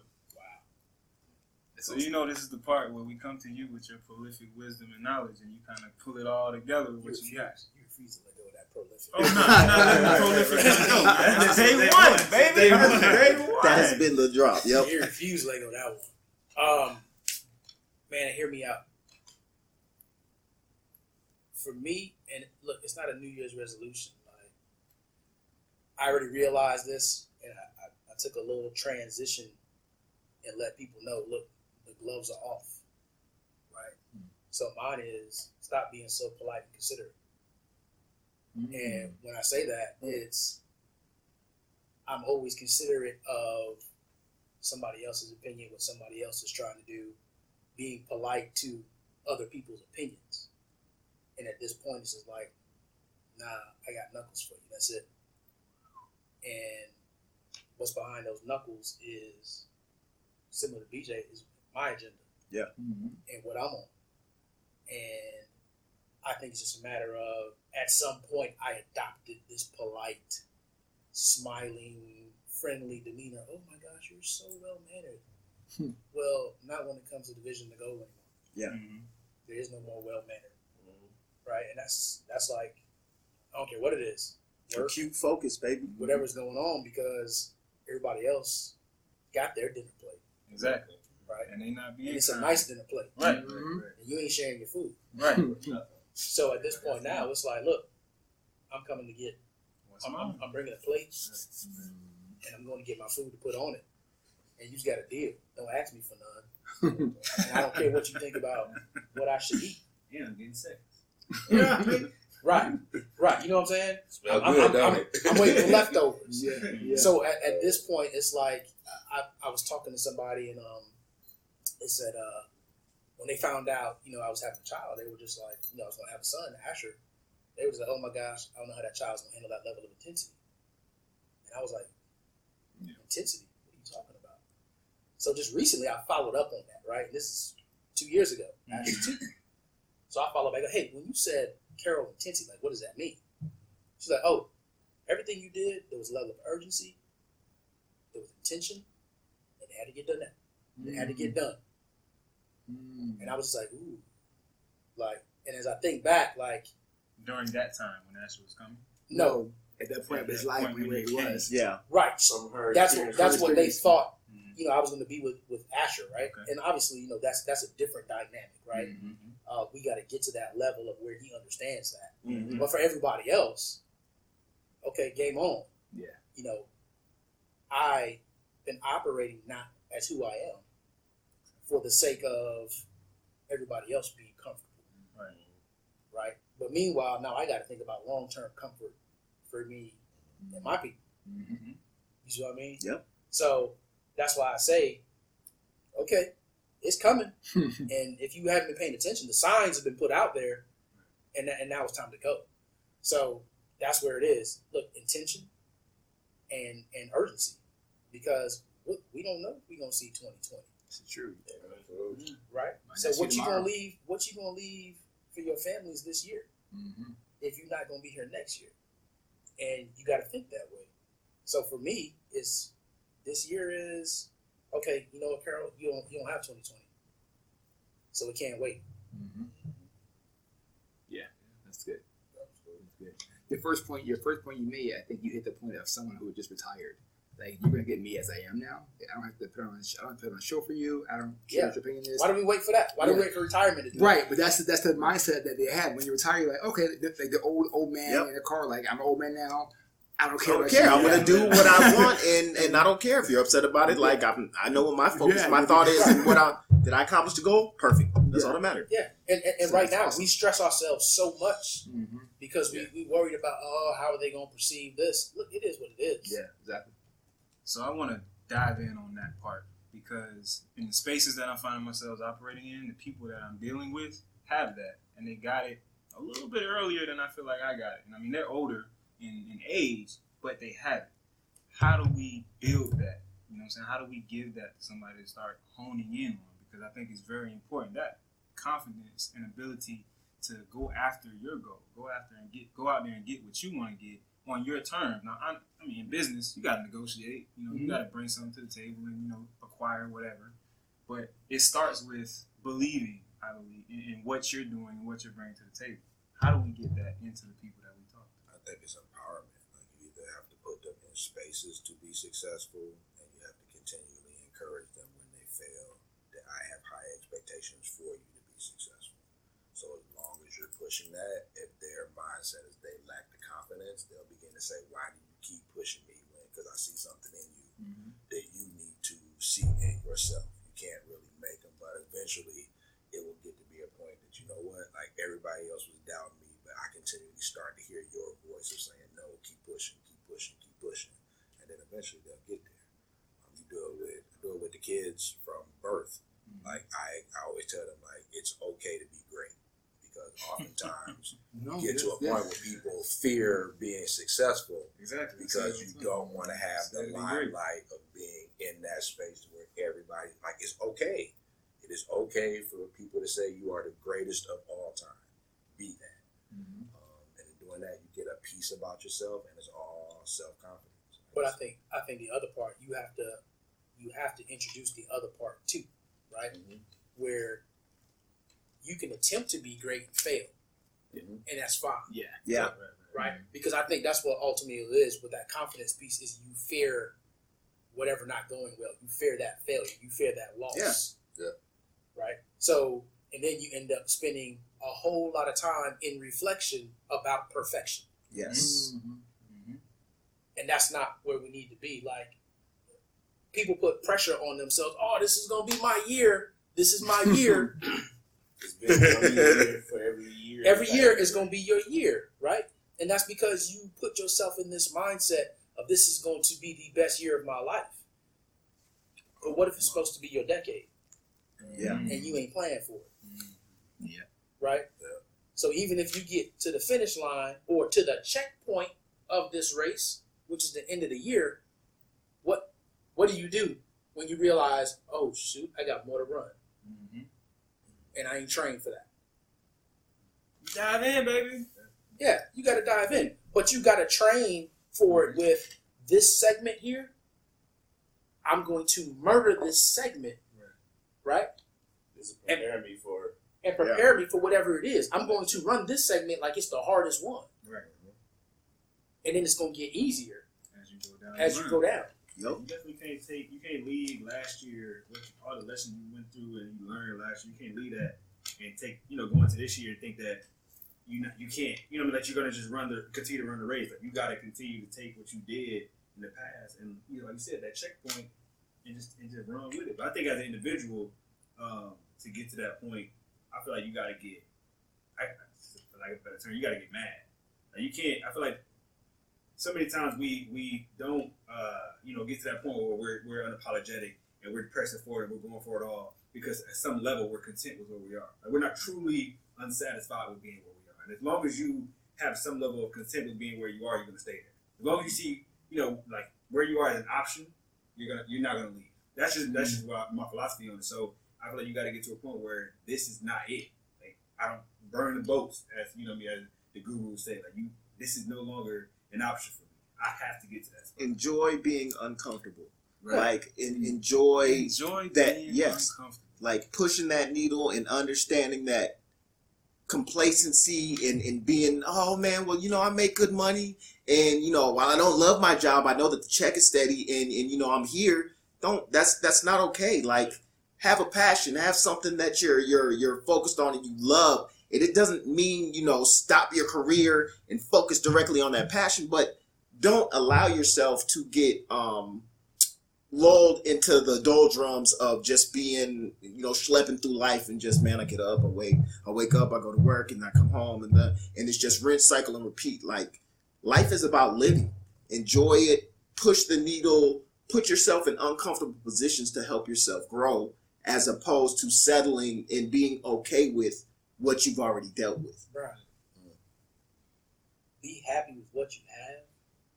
So you know this is the part where we come to you with your prolific wisdom and knowledge, and you kind of pull it all together with what you got. You refuse to let go of that prolific. Oh no, no, no, prolific. No, that's day one, baby. Day one. Day one. That has been the drop. Yep. You refuse to let go of that one. Um, man, hear me out. For me, and look, it's not a New Year's resolution. Like, I already realized this, and I, I, I took a little transition and let people know. Look, the gloves are off, right? So mine is stop being so polite and considerate. And when I say that, it's I'm always considerate of somebody else's opinion, what somebody else is trying to do, being polite to other people's opinions. And at this point, it's just like, nah, I got knuckles for you. That's it. And what's behind those knuckles is similar to BJ is my agenda Yeah. and what I'm on. And I think it's just a matter of at some point I adopted this polite, smiling, friendly demeanor. Oh my gosh, you're so well mannered. Hmm. well, not when it comes to division to go anymore. Mhm. There is no more well mannered, mm-hmm. right? And that's that's like I don't care what it is, work, Acute focus, baby. whatever's going on, because everybody else got their dinner plate, Exactly. right? And they not being And it's a nice dinner plate, Right. Mm-hmm. and you ain't sharing your food. Right. So at this point now, it's like, look, I'm coming to get, I'm. I'm, I'm bringing a plate, and I'm going to get my food to put on it, and you just got a deal. Don't ask me for none. and I don't care what you think about what I should eat. Yeah, I'm getting sick. Right, right. You know what I'm saying? Smell I'm, good, I'm, I'm. I'm waiting for leftovers. Yeah, yeah. So at, at this point, it's like I, I was talking to somebody, and um, they said uh, when they found out, you know, I was having a child, they were just like, you know, I was going to have a son, Asher. They was like, oh my gosh, I don't know how that child's going to handle that level of intensity. And I was like, intensity? What are you talking about? So just recently, I followed up on that. Right, this is two years ago. Asher two. So I followed back. Hey, when you said Carol intensity, like, what does that mean? She's like, oh, everything you did, there was a level of urgency, there was intention, and it had to get done. Now. It had to get mm-hmm. done. Mm. And I was just like, ooh, like, and as I think back, like, During that time when Asher was coming. no, At that point of his At that life, point when when he he came. was. Yeah. right. So her That's what that's what they experience. thought. Mhm. You know, I was going to be with with Asher, right? Okay. And obviously, you know, that's that's a different dynamic, right? Mhm. Uh, we got to get to that level of where he understands that. Mhm. But for everybody else, okay, game on. Yeah. You know, I been operating not as who I am for the sake of everybody else being comfortable, Right. right? But meanwhile, now I got to think about long term comfort for me and my people. Mhm. You see what I mean? Yep. So that's why I say, okay, it's coming. and if you haven't been paying attention, the signs have been put out there, and and now it's time to go. So that's where it is. Look, intention and and urgency, because we, we don't know if we're gonna see 2020, It's true. right? Might So what you tomorrow. gonna leave? What you gonna leave for your families this year? Mm-hmm. if you're not going to be here next year. And you got to think that way. So for me, it's this year is okay. You know what, Carol? You don't you don't have 2020, so we can't wait. Mm-hmm. Yeah, that's good. That's good. The first point, your first point you made, I think you hit the point of someone who just retired. Like you're gonna get me as I am now. I don't have to put on. I don't have to put on a show for you. I don't care Yeah. what your opinion is. Why do we wait for that? Why do we wait for retirement to do it? Right, but that's the, that's the mindset that they had when you retire. You're like, okay, the, like the old old man Yep. in the car. Like I'm an old man now. I don't I care. don't about care. you. I'm gonna do what I want, and and I don't care if you're upset about it. Like I'm, I know what my focus, Yeah, my thought is, and what I did I accomplish the goal? Perfect. That's Yeah. all that matters. Yeah, and, and, and So right now awesome. we stress ourselves so much Mhm. because we, we worried about oh how are they gonna perceive this? Look, it is what it is. Yeah, exactly. So I want to dive in on that part because in the spaces that I'm finding myself operating in, the people that I'm dealing with have that, and they got it a little bit earlier than I feel like I got it. And I mean, they're older in, in age, but they have it. How do we build that? You know what I'm saying? How do we give that to somebody to start honing in on? Because I think it's very important that confidence and ability to go after your goal, go after and get, go out there and get what you want to get on your terms. Now, I, I mean, in business, you got to negotiate. You know, you mm-hmm. got to bring something to the table and you know acquire whatever. But it starts with believing, I believe, in, in what you're doing and what you're bringing to the table. How do we get that into the people that we talk to? I think it's empowerment. Like you either have to put them in spaces to be successful, and you have to continually encourage them when they fail. That I have high expectations for you to be successful. So as long as you're pushing that, if their mindset is they lack the confidence, they'll begin to say, "Why do you keep pushing me?" When because I see something in you that you need to see in yourself. You can't really make them, but eventually it will get to be a point that you know what, like everybody else was doubting me, but I continually start to hear your voice of saying, "No, keep pushing, keep pushing, keep pushing," and then eventually they'll get there. Um, you do it with do it with the kids from birth. Like I, I always tell them, like it's okay to be oftentimes No, you get to a yeah. point where people fear being successful Exactly. because you don't want to have the Steady limelight of being in that space where everybody like it's okay. It is okay for people to say you are the greatest of all time. Be that, Mm-hmm. um, and in doing that, you get a piece about yourself, and it's all self confidence. But I think I think the other part you have to you have to introduce the other part too, right? Mhm. Where you can attempt to be great and fail, Mhm. and that's fine, Yeah. Yeah. Right, right, right. right? Because I think that's what ultimately is with that confidence piece is you fear whatever not going well. You fear that failure. You fear that loss. Yeah. Yeah. Right. So and then you end up spending a whole lot of time in reflection about perfection. Yes. Mhm. and that's not where we need to be. Like people put pressure on themselves. Oh, this is gonna be my year. This is my year. It's been one year for every year. Every year is gonna be your year, right? And that's because you put yourself in this mindset of this is going to be the best year of my life. But what if it's supposed to be your decade Yeah. and you ain't playing for it? Mm-hmm. Yeah. Right? Yeah. So even if you get to the finish line or to the checkpoint of this race, which is the end of the year, what what do you do when you realize, oh shoot, I got more to run. And I ain't trained for that? Dive in, baby. Yeah, you got to dive in, but you got to train for it with this segment here. I'm going to murder this segment, right? This is preparing me for And prepare me for whatever it is. I'm going to run this segment like it's the hardest one, Right. and then it's going to get easier As you go down. as you line. go down. You definitely can't take. You can't leave last year with all the lessons you went through and you learned last year. You can't leave that and take. You know, going to this year and think that you not, you can't. You know, that you're gonna just run the continue to run the race. Like you got to continue to take what you did in the past and you know, like you said, that checkpoint and just and just run with it. But I think as an individual, um, to get to that point, I feel like you got to get. I, for like a better term, you got to get mad. Like you can't. I feel like so many times we we don't uh, you know get to that point where we're, we're unapologetic and we're pressing forward and we're going for it all because at some level we're content with where we are. Like we're not truly unsatisfied with being where we are. And as long as you have some level of content with being where you are, you're gonna stay there. As long as you see you know like where you are as an option, you're gonna you're not gonna leave. That's just that's just my philosophy on it. So I feel like you got to get to a point where this is not it. Like I don't burn the boats as you know me as the guru say. Like you, this is no longer an option for me. I have to get to that spot. Enjoy being uncomfortable. Right. Like en- enjoy Enjoy that- yes. like pushing that needle and understanding that complacency and, and being oh man well you know i make good money and you know while i don't love my job i know that the check is steady and, and you know i'm here don't that's that's not okay like have a passion have something that you're you're you're focused on and you love and it doesn't mean you know stop your career and focus directly on that passion but don't allow yourself to get um lulled into the doldrums of just being, you know, schlepping through life and just man, I get up, I wake, I wake up, I go to work, and I come home, and the, and it's just rinse, cycle, and repeat. Like life is about living. Enjoy it. Push the needle. Put yourself in uncomfortable positions to help yourself grow, as opposed to settling and being okay with what you've already dealt with. Right. Be happy with what you have,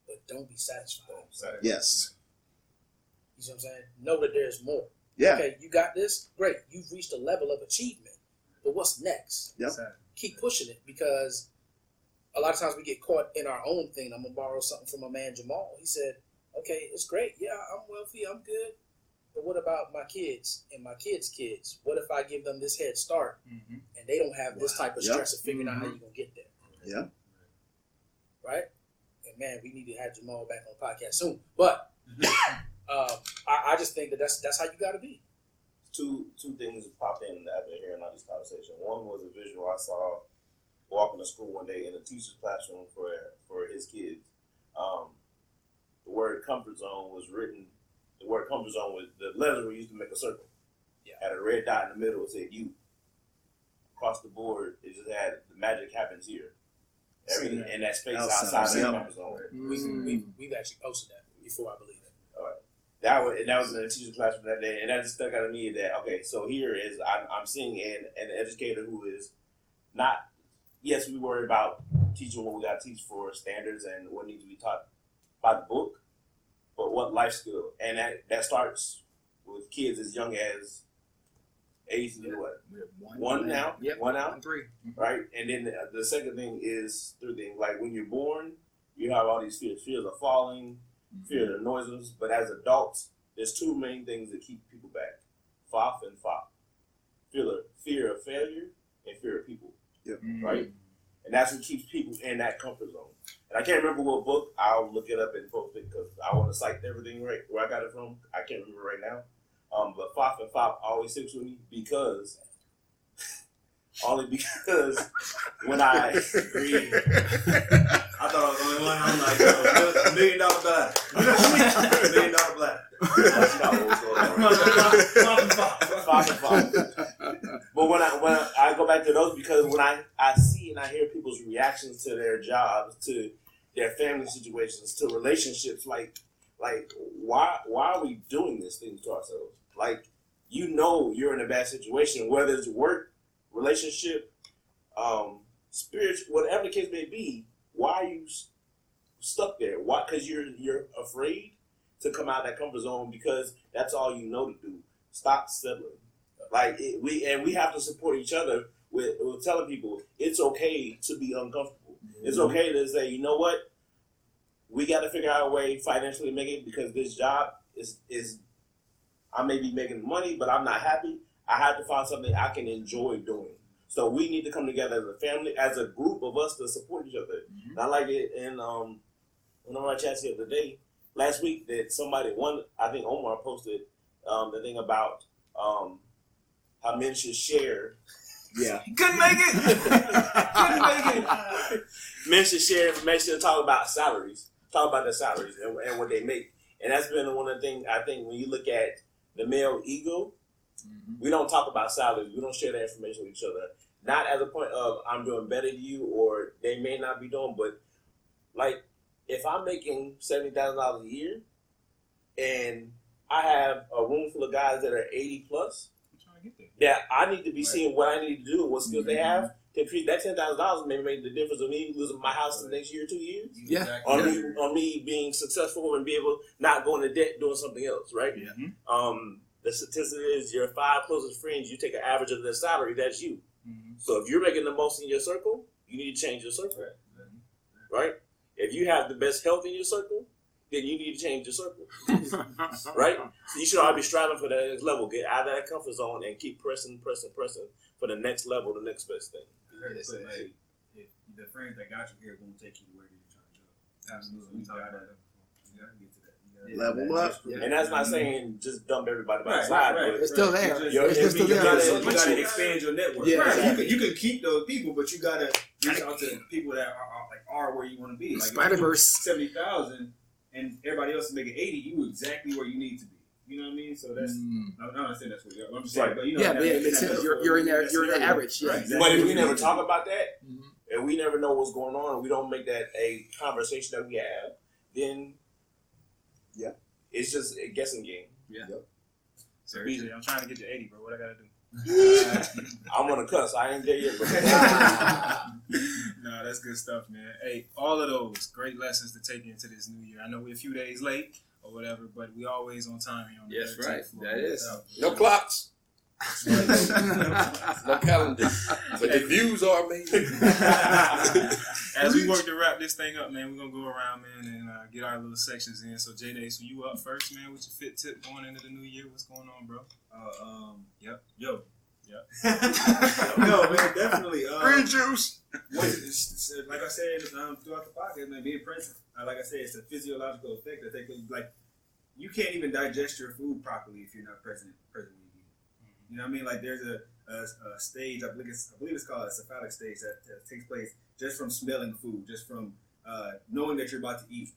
but don't be satisfied. Yes. You see what I'm saying? Know that there's more. Yeah. Okay, you got this. Great. You've reached a level of achievement. But what's next? Yep. Keep pushing it because a lot of times we get caught in our own thing. I'm gonna borrow something from my man Jamal. He said, "Okay, it's great. Yeah, I'm wealthy. I'm good. But what about my kids and my kids' kids? What if I give them this head start Mhm. and they don't have this type of Yep. stress of figuring out how you're gonna get there? Yeah. Right? And man, we need to have Jamal back on the podcast soon. But um, I, I just think that that's that's how you got to be. two two things popped in after hearing all this conversation. One was a visual I saw walking to school one day in a teacher's classroom for for his kids. Um, the word comfort zone was written. The word comfort zone was the letters were used to make a circle. Yeah. Had a red dot in the middle. It said you. Across the board, it just had the magic happens here. Everything in that space Outside, outside, of the comfort zone. We, Mm. we, we've actually posted that before, I believe it. that was and that was in the teacher's classroom that day, and that just stuck out to me that okay, so here is I'm, I'm seeing an, an educator who is not. Yes, we worry about teaching what we got to teach for standards and what needs to be taught by the book, but what life skill, and that that starts with kids as young as age to what one, one now, Yep. one out One three. Mm-hmm. right? And then the, the second thing is through things like when you're born, you have all these fears: fears of falling, mm-hmm. fear of noises. But as adults, there's two main things that keep people back: FOF and FOP. Fear of, fear of failure and fear of people, yep. Mm-hmm. right? And that's what keeps people in that comfort zone. And I can't remember what book. I'll look it up and post it because I want to cite everything right where I got it from. I can't remember right now. Um, but FOF and FOP always sticks with me because only because when I Agreed. I thought I was the only one. I'm like, a million dollar black. a million dollar black. That's not what was going on. Five and five. But when I when I, go back to those because when I, I see and I hear people's reactions to their jobs, to their family situations, to relationships, like like why why are we doing this thing to ourselves? Like you know you're in a bad situation, whether it's work, relationship, um, spiritual, whatever the case may be. Why are you stuck there? Why? Because you're you're afraid to come out of that comfort zone because that's all you know to do. Stop settling. Like it, we and we have to support each other with, with telling people it's okay to be uncomfortable. It's okay to say, you know what, we got to figure out a way financially to make it because this job is is I may be making money, but I'm not happy. I have to find something I can enjoy doing. So we need to come together as a family, as a group of us to support each other. And I like it in um, one of our chats the other day, last week, that somebody, one, I think Omar posted um, the thing about um, how men should share. Yeah. Couldn't make it. Couldn't make it. men should share information and talk about salaries, talk about their salaries and, and what they make. And that's been one of the things I think when you look at the male ego, mm-hmm. we don't talk about salaries. We don't share that information with each other. Not as a point of I'm doing better than you or they may not be doing, but like if I'm making seventy thousand dollars a year and I have a room full of guys that are eighty plus, I'm trying to get there. that I need to be seeing what I need to do and what skills they have to create that ten thousand dollars may make the difference of me losing my house in the next year or two years. Yeah. Exactly. On me on me being successful and be able not going to debt doing something else, right? Yeah. Um the statistic is your five closest friends, you take an average of their salary, that's you. Mhm. So if you're making the most in your circle, you need to change your circle. Right? If you have the best health in your circle, then you need to change your circle. right? So you should always be striving for that next level. Get out of that comfort zone and keep pressing, pressing, pressing for the next level, the next best thing. But hey, if the friends that got you here won't take you where you're trying to go. Absolutely. You gotta, you gotta get to that. You Level up. Yeah. And that's not saying just dump everybody by the side. right, but It's still there. just- Yo, It's you still You there. gotta, So you gotta expand your network. Yeah, Right. You, can, you can keep those people, but you gotta reach out to people that are, are like are where you want to be. Like Spider Verse. seventy thousand, and everybody else is making eighty. You exactly where you need to be. You know what I mean? So that's Mm. no, no, I'm not saying that's what you're. I'm just saying, Right. but you know, Yeah, that- but yeah, it in makes sense. You're, you're in there. that's You're in the scenario. average. Yeah. Right, exactly. But if we never talk about that, Mhm. and we never know what's going on, and we don't make that a conversation that we have, then Yeah. it's just a guessing game. So BJ, I'm trying to get to 80, bro. What I gotta do? I'm gonna cuss. I ain't there yet. But no, that's good stuff, man. Hey, all of those great lessons to take into this new year. I know we're a few days late or whatever, but we always on time here on the Yes, right. floor. That is. No clocks, no calendar, but the views are amazing. As we work to wrap this thing up, man, we're gonna go around, man, and uh, get our little sections in. So, J Day, so you up first, man, with your fit tip going into the new year? What's going on, bro? Uh, um, Yep. yo, Yep. no, man, definitely. Um, Green juice. what- it's- it's- like I said um, throughout the podcast, man, being present. Uh, like I said, it's a physiological effect that they can like. You can't even digest your food properly if you're not present. Present when you eat. You know what I mean? Like there's a, a, a stage. I believe it's I believe it's called a cephalic stage that, that takes place just from smelling food, just from uh, knowing that you're about to eat,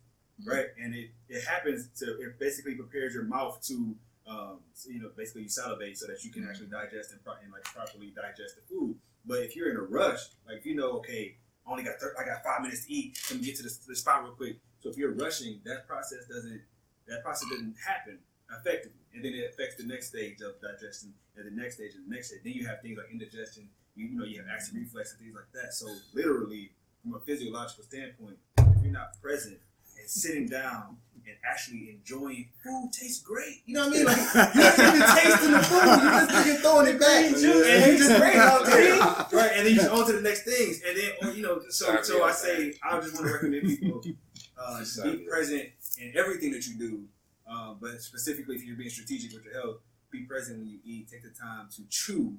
right? And it, it happens to it basically prepares your mouth to um, so, you know basically you salivate so that you can actually digest and, pro- and like properly digest the food. But if you're in a rush, like you know, okay, I only got thir- I got five minutes to eat, let me get to the, the spot real quick. So if you're rushing, that process doesn't that process doesn't happen effectively, and then it affects the next stage of digestion, and the next stage, and the next stage. Then you have things like indigestion. You, you know, you have acid reflux and things like that. So literally, from a physiological standpoint, if you're not present and sitting down and actually enjoying food tastes great. You know what I mean? Like you're not even tasting the food. You're just you're throwing it back, and you just great out there, right? And then you on to the next things, and then or, you know. So so I say I just want to recommend people uh, be present in everything that you do, um, but specifically if you're being strategic with your health, be present when you eat. Take the time to chew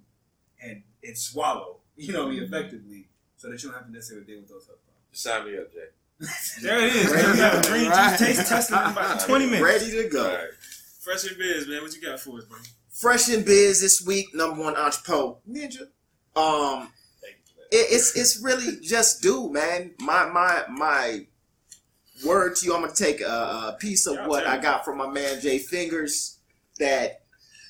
and and swallow. You know, effectively, so that you don't have to necessarily deal with those health problems. Sign me up, Jay. There it is. Ready man. We to got go. green Right. juice taste testing in about 20 minutes. Ready to go. All right. Fresh and biz, man. What you got for us, bro? Fresh in biz this week, number one entrepreneur ninja. Um, Thank you for that. it, it's it's really just do, man. My my my word to you. I'm gonna take a, a piece of Yeah, what I got from my man Jay Fingers. That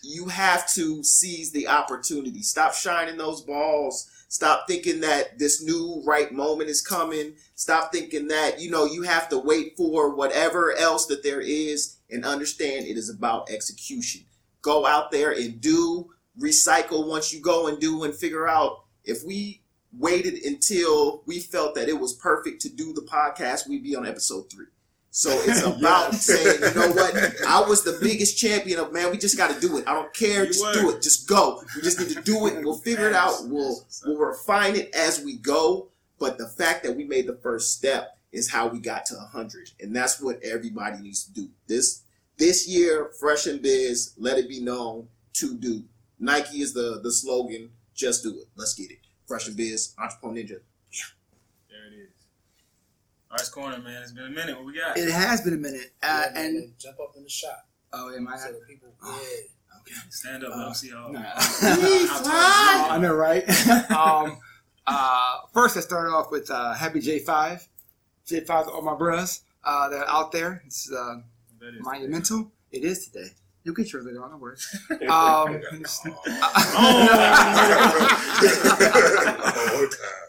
you have to seize the opportunity. Stop shining those balls. Stop thinking that this new right moment is coming. Stop thinking that you know you have to wait for whatever else that there is, and understand it is about execution. Go out there and do. Recycle once you go and do and figure out if we waited until we felt that it was perfect to do the podcast, we'd be on episode three. So it's about saying, you know what? I was the biggest champion of man. We just got to do it. I don't care. You just were. do it. Just go. We just need to do it, and we'll figure it out. We'll we'll refine it as we go. But the fact that we made the first step is how we got to hundred, and that's what everybody needs to do. This this year, fresh and biz, let it be known to do. Nike is the the slogan. Just do it. Let's get it. Fresh and biz, entrepreneur ninja. There it is. Arts Corner, man. It's been a minute. What we got? It has been a minute, uh, Yeah, man, and jump up in the shot oh, am I? so the people. Yeah. Okay. Stand up. let them see y'all. Nah. I know, right? um, uh, first, I started off with uh, Happy J5. J5 to all my bros uh, that are out there. It's uh, you are. That is. monumental. It is today. You'll get yours later on, no worries. Um,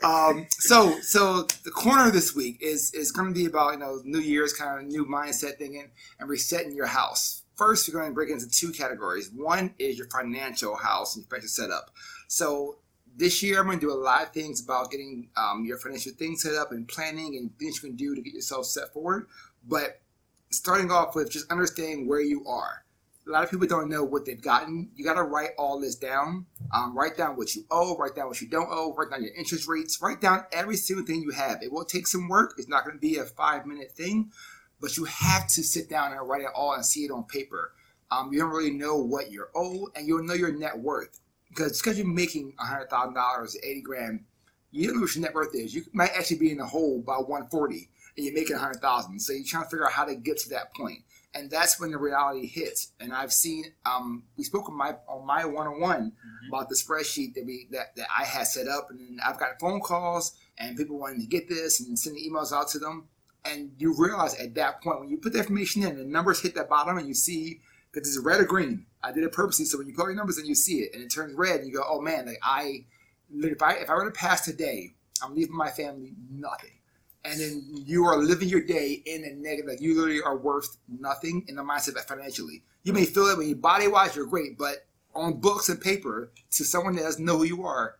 um, so, so the corner this week is is going to be about you know New Year's kind of new mindset thinking and resetting your house. First, we're going to break it into two categories. One is your financial house and financial setup. So this year, I'm going to do a lot of things about getting um, your financial things set up and planning and things you can do to get yourself set forward. But starting off with just understanding where you are. A lot of people don't know what they've gotten. You got to write all this down. Um, write down what you owe. Write down what you don't owe. Write down your interest rates. Write down every single thing you have. It will take some work. It's not going to be a five minute thing, but you have to sit down and write it all and see it on paper. Um, you don't really know what you're owed, and you'll know your net worth because because you're making hundred thousand dollars, eighty grand, you don't know what your net worth is. You might actually be in the hole by one forty, and you're making a hundred thousand. So you're trying to figure out how to get to that point and that's when the reality hits. And I've seen um, we spoke on my on my one on one about the spreadsheet that we that, that I had set up, and I've got phone calls and people wanting to get this and sending emails out to them. And you realize at that point when you put the information in, the numbers hit that bottom, and you see because it's red or green. I did it purposely so when you put your numbers in, you see it, and it turns red, and you go, "Oh man, like I, if I if I were to pass today, I'm leaving my family nothing." And then you are living your day in a negative, like you literally are worth nothing in the mindset of financially. You may feel it when you body wise, you're great, but on books and paper, to someone that doesn't know who you are,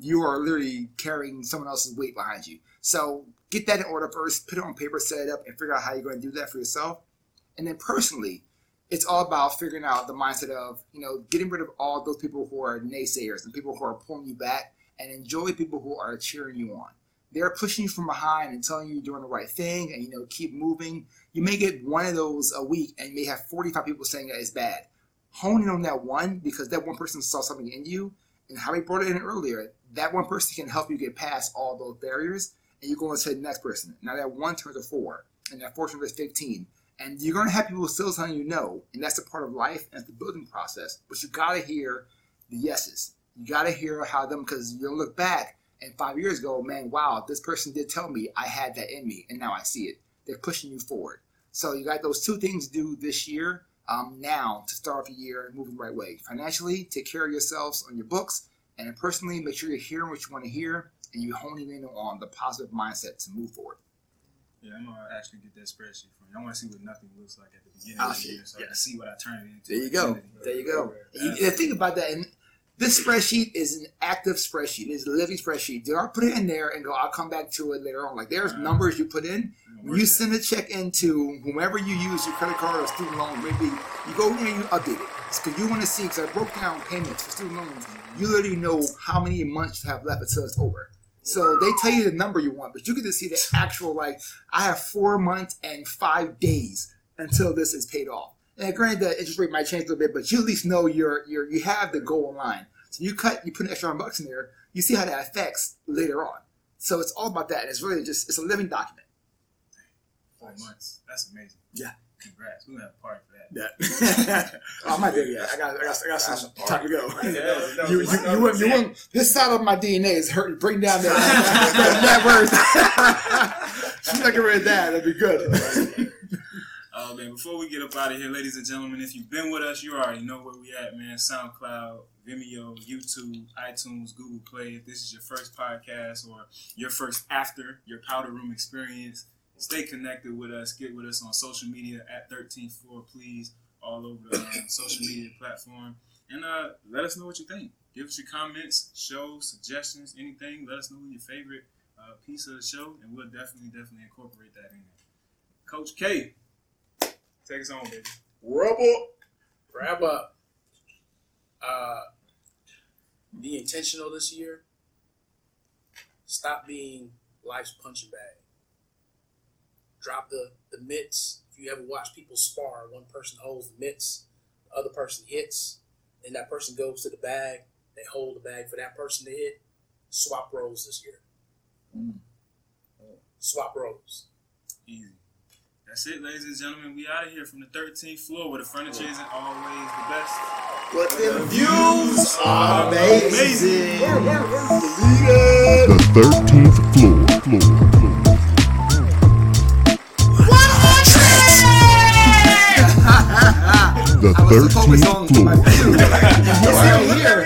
you are literally carrying someone else's weight behind you. So get that in order first, put it on paper, set it up, and figure out how you're going to do that for yourself. And then personally, it's all about figuring out the mindset of, you know, getting rid of all those people who are naysayers and people who are pulling you back and enjoy people who are cheering you on. They're pushing you from behind and telling you you're doing the right thing and, you know, keep moving. You may get one of those a week and you may have 45 people saying that it's bad. Hone in on that one because that one person saw something in you. And how we brought it in earlier, that one person can help you get past all those barriers and you go on to the next person. Now that one turns to four and that four turns to 15 and you're gonna have people still telling you no, and that's a part of life and it's the building process. But you gotta hear the yeses. You gotta hear how them because you'll look back and five years ago, man, wow, this person did tell me I had that in me, and now I see it. They're pushing you forward. So you got those two things to do this year. Um, now to start off the year and moving the right way. Financially, take care of yourselves on your books, and personally, make sure you're hearing what you want to hear and you're honing in on the positive mindset to move forward. Yeah, I'm gonna actually get that spreadsheet from you. I want to see what nothing looks like at the beginning Ah, of the year, so I can see what I turn it into. There you go. the end of the year. There you go. And you, think about that. And this spreadsheet is an active spreadsheet. It's a living spreadsheet. Do not put it in there and go, I'll come back to it later on. Like there's mm. numbers you put in. You When you send a check into whomever you use, your credit card or student loan, maybe you go in and you update it. Because you want to see, because I broke down payments for student loans. You literally know how many months you have left until it's over. So they tell you the number you want, but you get to see the actual, like, I have four months and five days until this is paid off. And granted, the interest rate might change a little bit, but you at least know you're, you're you have the goal in line. So you cut, you put an extra hundred bucks in there, you see how that affects later on. So it's all about that. And it's really just, it's a living document. Four months. That's amazing. Yeah. Congrats. We're gonna have a party for that. Yeah. oh, I'm not there yet. I got, I got, I got some time to go. Yeah, that was- that You, you, you, wouldn't, you it. wouldn't, this side of my DNA is hurting, bring down that, that word. She's not getting rid of that. That'd be good. Oh man, before we get up out of here, ladies and gentlemen, if you've been with us, you already know where we at, man. SoundCloud, Vimeo, YouTube, iTunes, Google Play. If this is your first podcast or your first after your powder room experience, stay connected with us. Get with us on social media at 13th floor, please, all over the um, social media platform. And uh, let us know what you think. Give us your comments, shows, suggestions, anything. Let us know your favorite uh, piece of the show, and we'll definitely, definitely incorporate that in there. Coach K, take us on, baby. Rubble. wrap up. Uh, be intentional this year. Stop being life's punching bag. Drop the, the mitts. If you ever watch people spar, one person holds the mitts, the other person hits, and that person goes to the bag. They hold the bag for that person to hit. Swap roles this year. Swap roles. Easy. That's it, ladies and gentlemen. We out of here from the 13th floor where the furniture isn't always the best. But the views are amazing. The 13th floor. floor, floor. The I was focused on 13th floor. view. You see me here.